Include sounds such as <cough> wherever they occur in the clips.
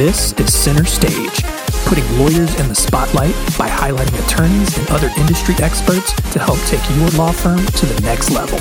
This is Center Stage, putting lawyers in the spotlight by highlighting attorneys and other industry experts to help take your law firm to the next level.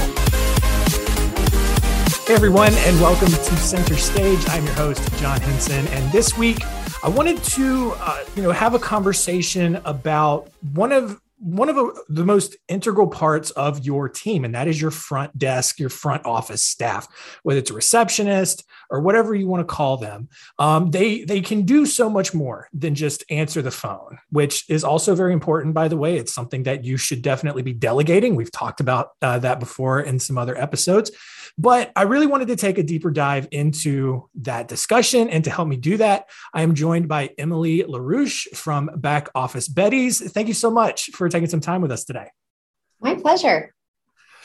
Hey everyone, and welcome to Center Stage. I'm your host, John Henson, and this week I wanted to, uh, you know, have a conversation about one of one of the most integral parts of your team, and that is your front desk, your front office staff, whether it's a receptionist or whatever you want to call them. Um, they they can do so much more than just answer the phone, which is also very important. By the way, it's something that you should definitely be delegating. We've talked about uh, that before in some other episodes. But I really wanted to take a deeper dive into that discussion. And to help me do that, I am joined by Emily LaRouche from Back Office Betties. Thank you so much for taking some time with us today. My pleasure.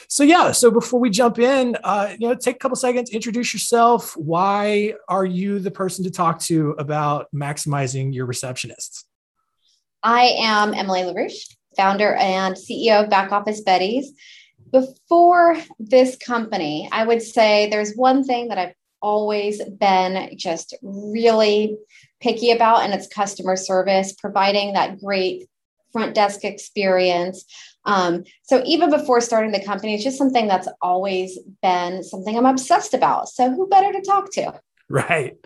So yeah, so before we jump in, uh, you know, take a couple seconds, introduce yourself. Why are you the person to talk to about maximizing your receptionists? I am Emily LaRouche, founder and CEO of Back Office Betties before this company, I would say there's one thing that I've always been just really picky about, and it's customer service, providing that great front desk experience. Um, so even before starting the company, it's just something that's always been something I'm obsessed about. So who better to talk to? Right.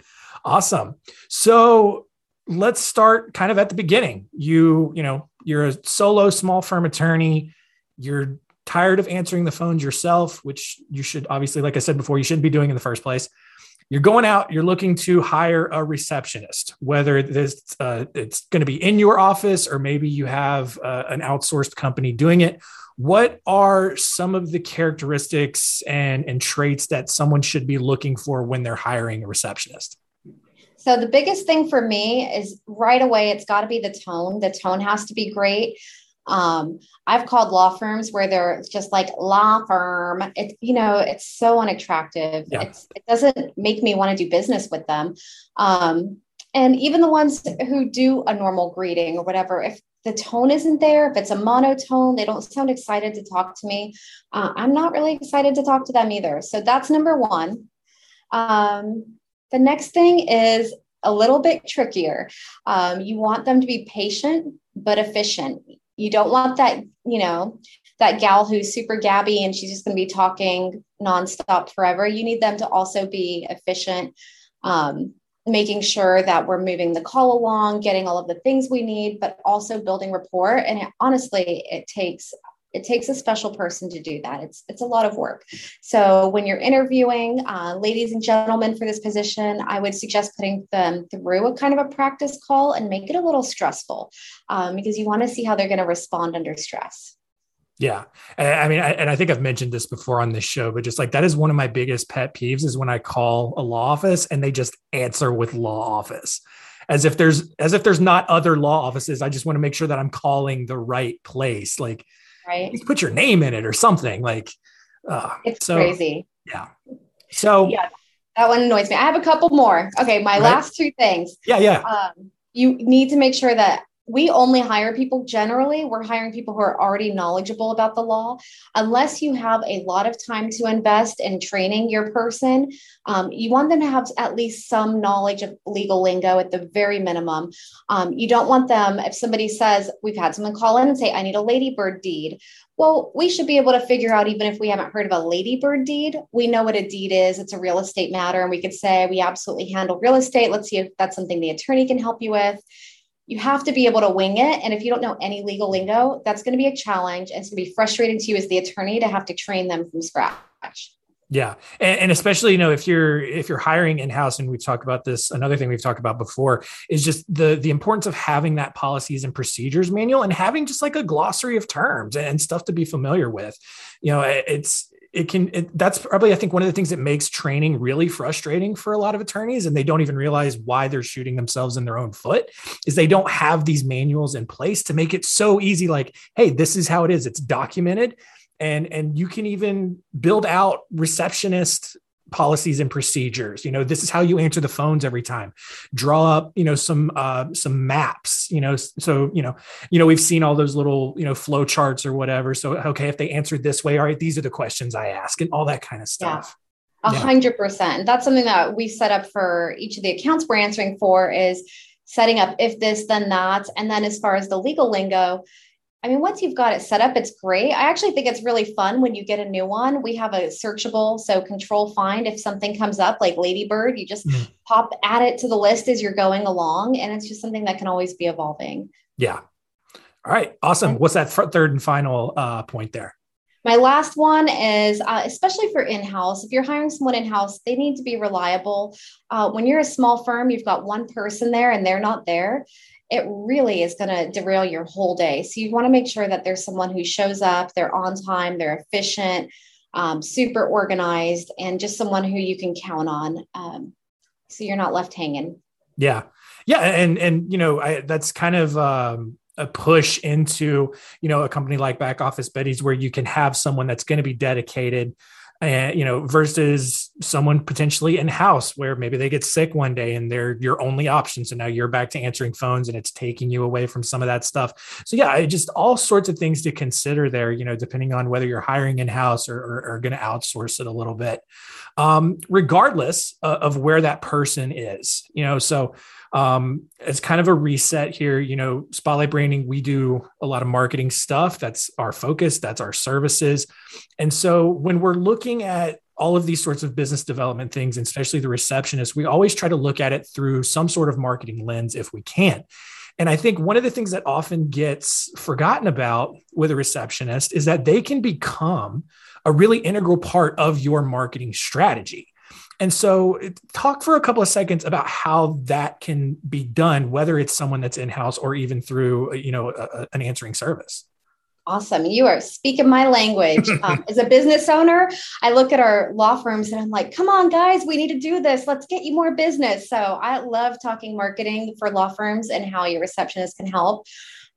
Awesome. So let's start kind of at the beginning. You, you know, you're a solo small firm attorney. You're tired of answering the phones yourself, which you should obviously, like I said before, you shouldn't be doing in the first place. You're going out, you're looking to hire a receptionist, whether this, uh, it's going to be in your office or maybe you have uh, an outsourced company doing it. What are some of the characteristics and, and traits that someone should be looking for when they're hiring a receptionist? So the biggest thing for me is right away, it's got to be the tone. The tone has to be great. Um, I've called law firms where they're just like law firm. It's you know it's so unattractive. Yeah. It's, it doesn't make me want to do business with them. Um, and even the ones who do a normal greeting or whatever, if the tone isn't there, if it's a monotone, they don't sound excited to talk to me. Uh, I'm not really excited to talk to them either. So that's number one. Um, the next thing is a little bit trickier. Um, you want them to be patient but efficient. You don't want that, you know, that gal who's super gabby and she's just going to be talking nonstop forever. You need them to also be efficient, um, making sure that we're moving the call along, getting all of the things we need, but also building rapport. And it, honestly, it takes it takes a special person to do that. It's it's a lot of work. So when you're interviewing, uh, ladies and gentlemen, for this position, I would suggest putting them through a kind of a practice call and make it a little stressful um, because you want to see how they're going to respond under stress. Yeah. I mean, I, and I think I've mentioned this before on this show, but just like that is one of my biggest pet peeves is when I call a law office and they just answer with law office as if there's as if there's not other law offices. I just want to make sure that I'm calling the right place. Like right? put your name in it or something like. Uh, it's so, crazy. Yeah. So yeah, that one annoys me. I have a couple more. Okay, my right? last two things. Yeah, yeah. Um, you need to make sure that we only hire people generally we're hiring people who are already knowledgeable about the law unless you have a lot of time to invest in training your person um, you want them to have at least some knowledge of legal lingo at the very minimum um, you don't want them if somebody says we've had someone call in and say i need a ladybird deed well, we should be able to figure out, even if we haven't heard of a ladybird deed, we know what a deed is. It's a real estate matter. And we could say, we absolutely handle real estate. Let's see if that's something the attorney can help you with you have to be able to wing it. And if you don't know any legal lingo, that's going to be a challenge. And it's going to be frustrating to you as the attorney to have to train them from scratch. Yeah. And, and, especially, you know, if you're if you're hiring in-house, and we've talked about this, another thing we've talked about before is just the the importance of having that policies and procedures manual and having just like a glossary of terms and stuff to be familiar with. You know, it's it can it, that's probably i think one of the things that makes training really frustrating for a lot of attorneys and they don't even realize why they're shooting themselves in their own foot is they don't have these manuals in place to make it so easy like hey this is how it is it's documented. And and you can even build out receptionist policies and procedures. You know this is how you answer the phones every time. Draw up you know some uh some maps you know so you know you know we've seen all those little you know flow charts or whatever. So okay if they answered this way all right these are the questions i ask and all that kind of stuff. A hundred percent. That's something that we set up for each of the accounts we're answering for is setting up if this, then that. And then as far as the legal lingo, I mean, once you've got it set up, it's great. I actually think it's really fun when you get a new one. We have a searchable, so control find. If something comes up like Ladybird, you just mm. pop add it to the list as you're going along. And it's just something that can always be evolving. Yeah. All right. Awesome. What's that third and final uh, point there? My last one is, uh, especially for in house, if you're hiring someone in house, they need to be reliable. Uh, when you're a small firm, you've got one person there and they're not there. It really is going to derail your whole day. So you want to make sure that there's someone who shows up, they're on time, they're efficient, um, super organized, and just someone who you can count on. Um, so you're not left hanging. Yeah. Yeah. And, and, you know, I, that's kind of, um, a push into you know a company like Back Office Betties where you can have someone that's going to be dedicated and you know versus someone potentially in house where maybe they get sick one day and they're your only option. So now you're back to answering phones and it's taking you away from some of that stuff. So yeah just all sorts of things to consider there you know depending on whether you're hiring in house or, or, or going to outsource it a little bit. Um, regardless of where that person is you know so um, it's kind of a reset here. You know, Spotlight Branding, we do a lot of marketing stuff. That's our focus, that's our services. And so when we're looking at all of these sorts of business development things, and especially the receptionist, we always try to look at it through some sort of marketing lens if we can. And I think one of the things that often gets forgotten about with a receptionist is that they can become a really integral part of your marketing strategy. And so, talk for a couple of seconds about how that can be done, whether it's someone that's in house or even through, you know, a, an answering service. Awesome. You are speaking my language. <laughs> Um, as a business owner, I look at our law firms and I'm like, come on, guys, we need to do this. Let's get you more business. So I love talking marketing for law firms and how your receptionist can help.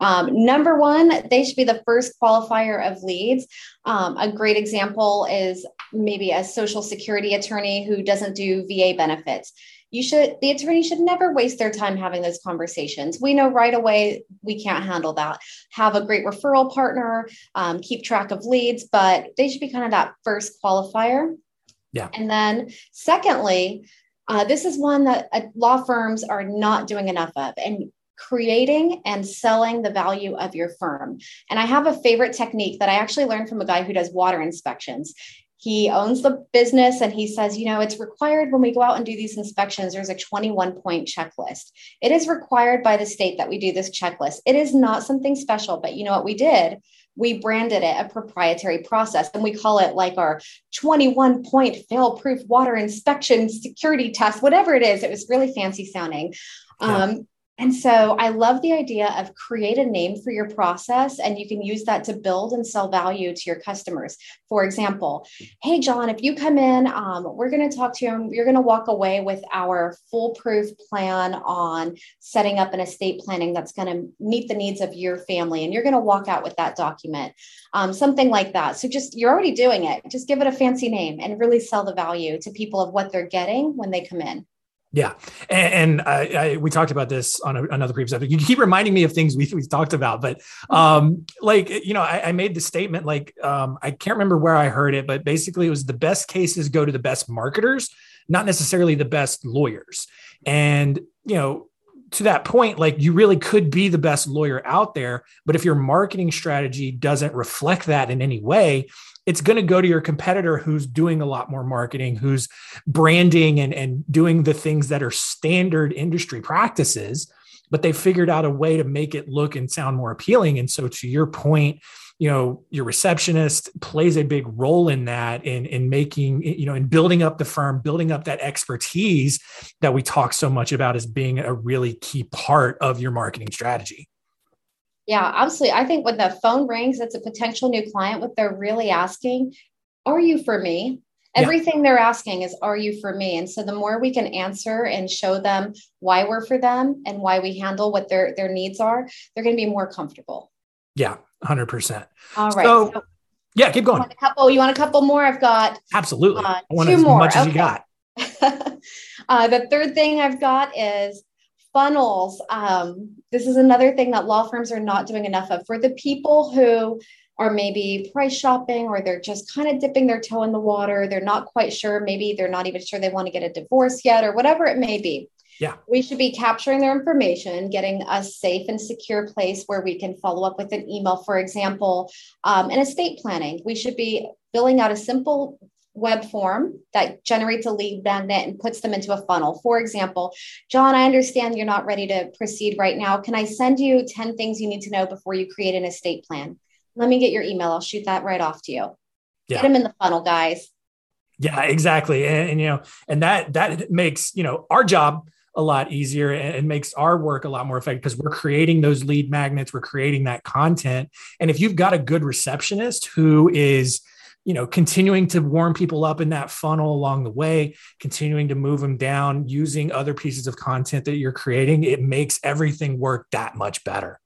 Um, number one, they should be the first qualifier of leads. Um, a great example is maybe a social security attorney who doesn't do VA benefits. You should, the attorney should never waste their time having those conversations. We know right away we can't handle that. Have a great referral partner, um, keep track of leads, but they should be kind of that first qualifier. Yeah. And then, secondly, uh, this is one that uh, law firms are not doing enough of. And creating and selling the value of your firm. And I have a favorite technique that I actually learned from a guy who does water inspections. He owns the business and he says, you know, it's required when we go out and do these inspections, there's a 21 point checklist. It is required by the state that we do this checklist. It is not something special, but you know what we did? We branded it a proprietary process and we call it like our 21 point fail proof water inspection security test, whatever it is. It was really fancy sounding. Yeah. Um, and so I love the idea of create a name for your process and you can use that to build and sell value to your customers. For example, hey, John, if you come in, um, we're going to talk to you, you're going to walk away with our foolproof plan on setting up an estate planning that's going to meet the needs of your family. And you're going to walk out with that document, um, something like that. So just, you're already doing it. Just give it a fancy name and really sell the value to people of what they're getting when they come in. Yeah, and, and I, I, we talked about this on a, another previous episode. You keep reminding me of things we we talked about, but mm-hmm. um, like you know, I, I made the statement like um, I can't remember where I heard it, but basically it was the best cases go to the best marketers, not necessarily the best lawyers. And you know, to that point, like you really could be the best lawyer out there, but if your marketing strategy doesn't reflect that in any way, it's going to go to your competitor who's doing a lot more marketing, who's branding and, and doing the things that are standard industry practices, but they figured out a way to make it look and sound more appealing. And so, to your point, you know your receptionist plays a big role in that in in making you know in building up the firm building up that expertise that we talk so much about as being a really key part of your marketing strategy yeah, absolutely. I think when the phone rings, it's a potential new client. What they're really asking, are you for me? Everything yeah. they're asking is, are you for me? And so the more we can answer and show them why we're for them and why we handle what their, their needs are, they're going to be more comfortable. Yeah, 100%. All right. So, so yeah, keep going. a couple, you want a couple more? I've got absolutely. Uh, I want two as more. much as you got. <laughs> uh, the third thing I've got is funnels. Um, this is another thing that law firms are not doing enough of. For the people who are maybe price shopping or they're just kind of dipping their toe in the water. They're not quite sure. Maybe they're not even sure they want to get a divorce yet or whatever it may be. Yeah. We should be capturing their information, getting a safe and secure place where we can follow up with an email, for example, um, in estate planning. We should be filling out a simple web form that generates a lead magnet and puts them into a funnel. For example, John, I understand you're not ready to proceed right now. Can I send you 10 things you need to know before you create an estate plan? Let me get your email. I'll shoot that right off to you. Yeah. Get them in the funnel, guys. Yeah, exactly. And, and, you know, and that that makes, you know, our job a lot easier and, and makes our work a lot more effective because we're creating those lead magnets, we're creating that content. And if you've got a good receptionist who is you know continuing to warm people up in that funnel along the way continuing to move them down using other pieces of content that you're creating it makes everything work that much better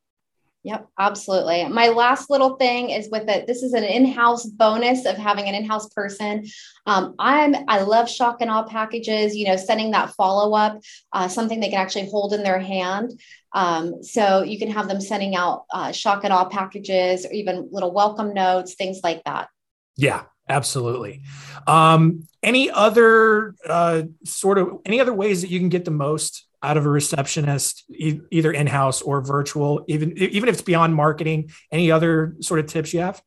Yep, absolutely. My last little thing is with it. This is an in-house bonus of having an in-house person. Um, I'm I love shock and awe packages. You know, sending that follow-up, uh, something they can actually hold in their hand. Um, so you can have them sending out uh, shock and awe packages, or even little welcome notes, things like that. Yeah, absolutely. Um, any other uh, sort of any other ways that you can get the most out of a receptionist, e- either in house or virtual, even even if it's beyond marketing? Any other sort of tips you have?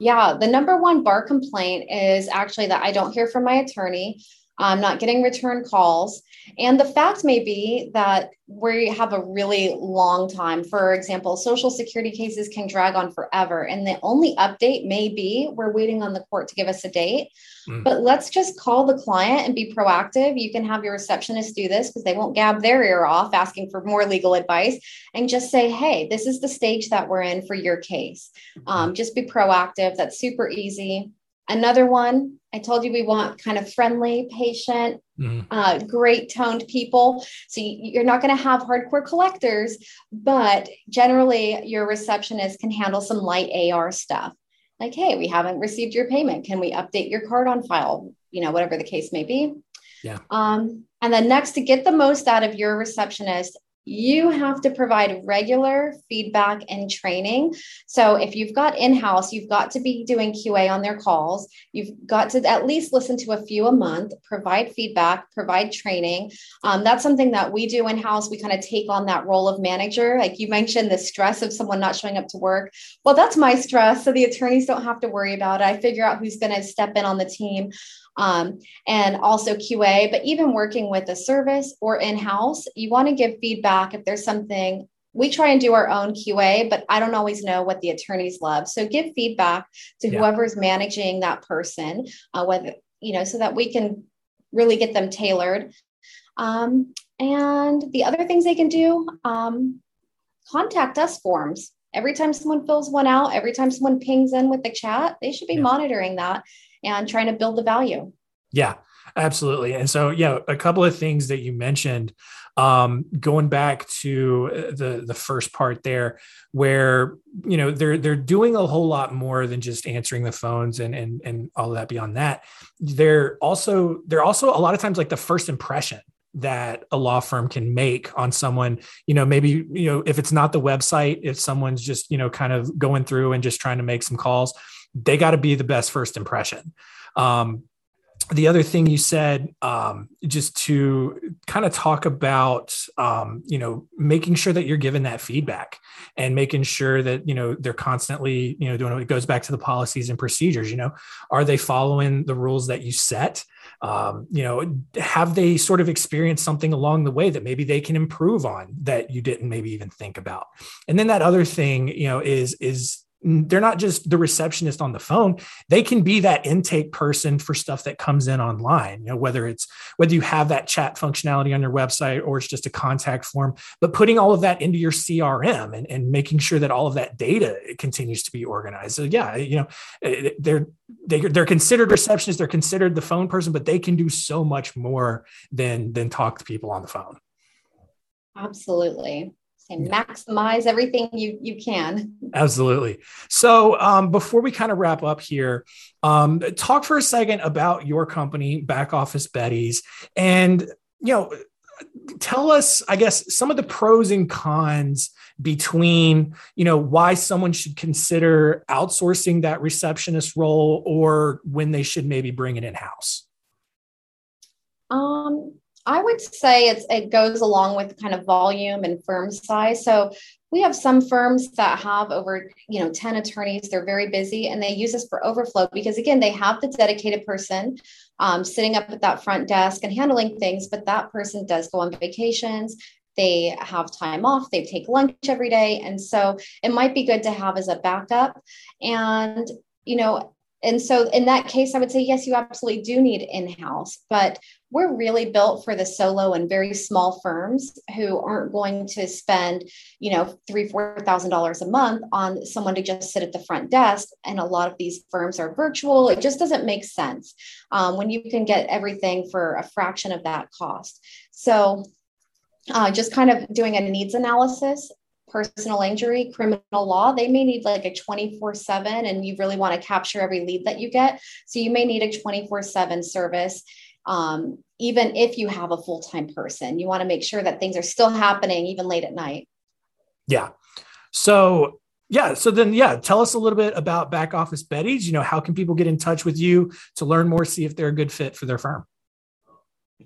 Yeah, the number one bar complaint is actually that I don't hear from my attorney. I'm not getting return calls. And the fact may be that we have a really long time. For example, social security cases can drag on forever. And the only update may be we're waiting on the court to give us a date. Mm. But let's just call the client and be proactive. You can have your receptionist do this because they won't gab their ear off asking for more legal advice and just say, hey, this is the stage that we're in for your case. Um, just be proactive. That's super easy. Another one, I told you we want kind of friendly, patient, mm-hmm. uh, great toned people. So you're not going to have hardcore collectors, but generally your receptionist can handle some light AR stuff. Like, hey, we haven't received your payment. Can we update your card on file? You know, whatever the case may be. Yeah. Um, and then next, to get the most out of your receptionist, you have to provide regular feedback and training. So if you've got in-house, you've got to be doing QA on their calls. You've got to at least listen to a few a month, provide feedback, provide training. Um, that's something that we do in-house. We kind of take on that role of manager. Like you mentioned, the stress of someone not showing up to work. Well, that's my stress. So the attorneys don't have to worry about it. I figure out who's going to step in on the team um, and also QA. But even working with a service or in house, you want to give feedback if there's something. We try and do our own QA, but I don't always know what the attorneys love. So give feedback to yeah. whoever's managing that person, uh, whether you know, so that we can really get them tailored. Um, and the other things they can do, um, contact us forms. Every time someone fills one out, every time someone pings in with the chat, they should be yeah. monitoring that and trying to build the value. Yeah, absolutely. And so, yeah, a couple of things that you mentioned, um, going back to uh, the the first part there, where you know they're they're doing a whole lot more than just answering the phones and and and all that. Beyond that, they're also they're also a lot of times like the first impression that a law firm can make on someone you know maybe you know if it's not the website if someone's just you know kind of going through and just trying to make some calls they got to be the best first impression. Um, the other thing you said, um, just to kind of talk about, um, you know, making sure that you're given that feedback and making sure that, you know, they're constantly, you know, doing it goes back to the policies and procedures, you know, are they following the rules that you set? Um, you know, have they sort of experienced something along the way that maybe they can improve on that you didn't maybe even think about? And then that other thing, you know, is, is, they're not just the receptionist on the phone. They can be that intake person for stuff that comes in online you know whether it's whether you have that chat functionality on your website or it's just a contact form but putting all of that into your crm and, and making sure that all of that data continues to be organized. So yeah you know eh, they're they, are they are considered receptionists they're considered the phone person but they can do so much more than than talk to people on the phone. Absolutely and maximize everything you you can. Absolutely. So um, before we kind of wrap up here um, talk for a second about your company back office betties. And you know tell us, I guess, some of the pros and cons between, you know, why someone should consider outsourcing that receptionist role or when they should maybe bring it in house. Um, I would say it's it goes along with kind of volume and firm size. So we have some firms that have over you know 10 attorneys. They're very busy and they use us for overflow because again they have the dedicated person um, sitting up at that front desk and handling things but that person does go on vacations. They have time off. They take lunch every day. And so it might be good to have as a backup. And you know and so in that case i would say yes you absolutely do need in-house but we're really built for the solo and very small firms who aren't going to spend you know three four thousand dollars a month on someone to just sit at the front desk and a lot of these firms are virtual it just doesn't make sense um, when you can get everything for a fraction of that cost so uh, just kind of doing a needs analysis personal injury, criminal law, they may need like a 24 7, and you really want to capture every lead that you get. So you may need a 24 7 service. Um, even if you have a full time person, you want to make sure that things are still happening even late at night. Yeah. So, yeah. So then, yeah, tell us a little bit about Back Office Betties. You know, how can people get in touch with you to learn more, see if they're a good fit for their firm?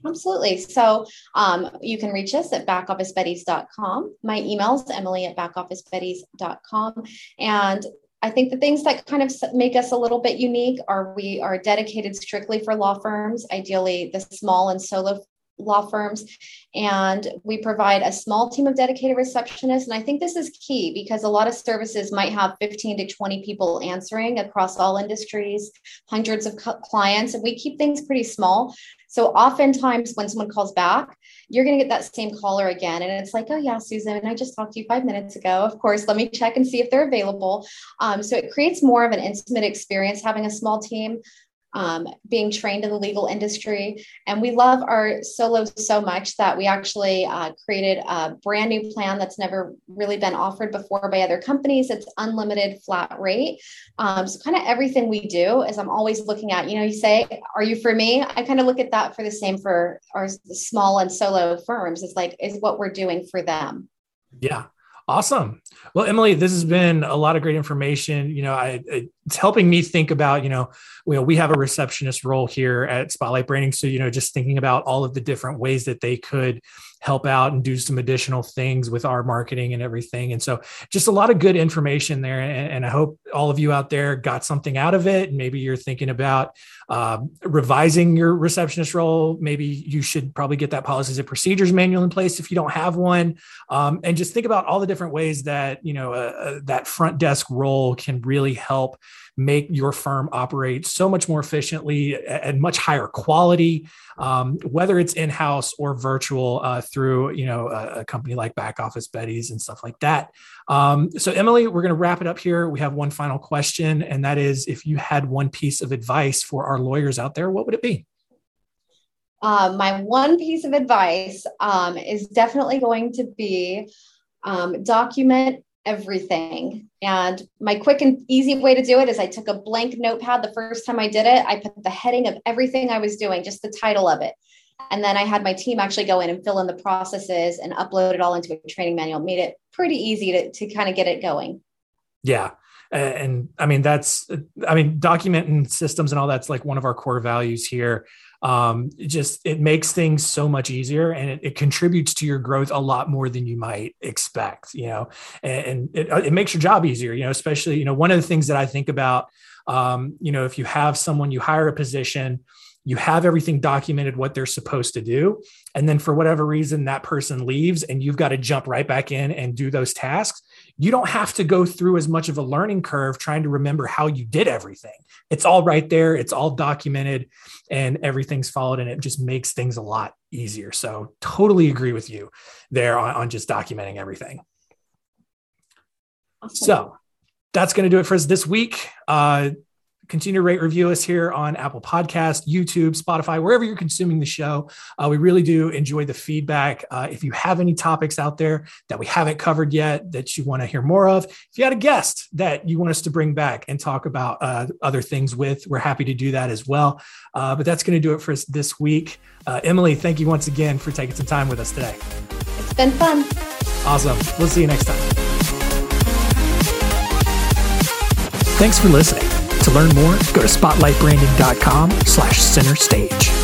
Absolutely. So um, you can reach us at backofficebetties.com. My email is emily at backofficebetties.com. And I think the things that kind of make us a little bit unique are we are dedicated strictly for law firms, ideally the small and solo law firms. And we provide a small team of dedicated receptionists. And I think this is key because a lot of services might have 15 to 20 people answering across all industries, hundreds of clients, and we keep things pretty small. So oftentimes when someone calls back, you're going to get that same caller again. And it's like, oh, yeah, Susan, I just talked to you five minutes ago. Of course, let me check and see if they're available. Um, so it creates more of an intimate experience having a small team um, being trained in the legal industry. And we love our solos so much that we actually uh, created a brand new plan that's never really been offered before by other companies. It's unlimited flat rate. Um, so, kind of everything we do is I'm always looking at, you know, you say, Are you for me? I kind of look at that for the same for our small and solo firms. It's like, is what we're doing for them. Yeah. Awesome. Well, Emily, this has been a lot of great information. You know, I, it's helping me think about, you know, know, we have a receptionist role here at Spotlight Branding. So, you know, just thinking about all of the different ways that they could help out and do some additional things with our marketing and everything. And so just a lot of good information there. And, and I hope all of you out there got something out of it. Maybe you're thinking about uh, revising your receptionist role. Maybe you should probably get that policies and procedures manual in place if you don't have one. Um, and just think about all the different ways that, you know, uh, uh that front desk role can really help make your firm operate so much more efficiently and much higher quality, um, whether it's in-house or virtual uh, through you know a, a, company like Back Office Betties and stuff like that. Um, so Emily, we're going to wrap it up here. We have one final question, and that is, if you had one piece of advice for our lawyers out there, what would it be? Uh, my one piece of advice um, is definitely going to be um, document everything. And my quick and easy way to do it is I took a blank notepad the first time I did it. I put the heading of everything I was doing, just the title of it. And then I had my team actually go in and fill in the processes and upload it all into a training manual, made it pretty easy to, to kind of get it going. Yeah. And I mean, that's, I mean, documenting systems and all that's like one of our core values here um, it just it makes things so much easier and it, it, contributes to your growth a lot more than you might expect you know and, and it, it, makes your job easier you know especially you know one of the things that i think about um, you know if you have someone you hire a position you have everything documented what they're supposed to do and then for whatever reason that person leaves and you've got to jump right back in and do those tasks you don't have to go through as much of a learning curve trying to remember how you did everything. It's all right there, it's all documented, and everything's followed, and it just makes things a lot easier. So, totally agree with you there on, on just documenting everything. Awesome. So, that's going to do it for us this week. Uh, continue to rate review us here on Apple Podcast, YouTube, Spotify, wherever you're consuming the show. Uh, we really do enjoy the feedback. Uh, if you have any topics out there that we haven't covered yet that you want to hear more of, if you had a guest that you want us to bring back and talk about uh, other things with, we're happy to do that as well. Uh, but that's going to do it for us this week. Uh, Emily, thank you once again for taking some time with us today. It's been fun. Awesome. We'll see you next time. Thanks for listening. To learn more, go to spotlightbranding.com slash center stage.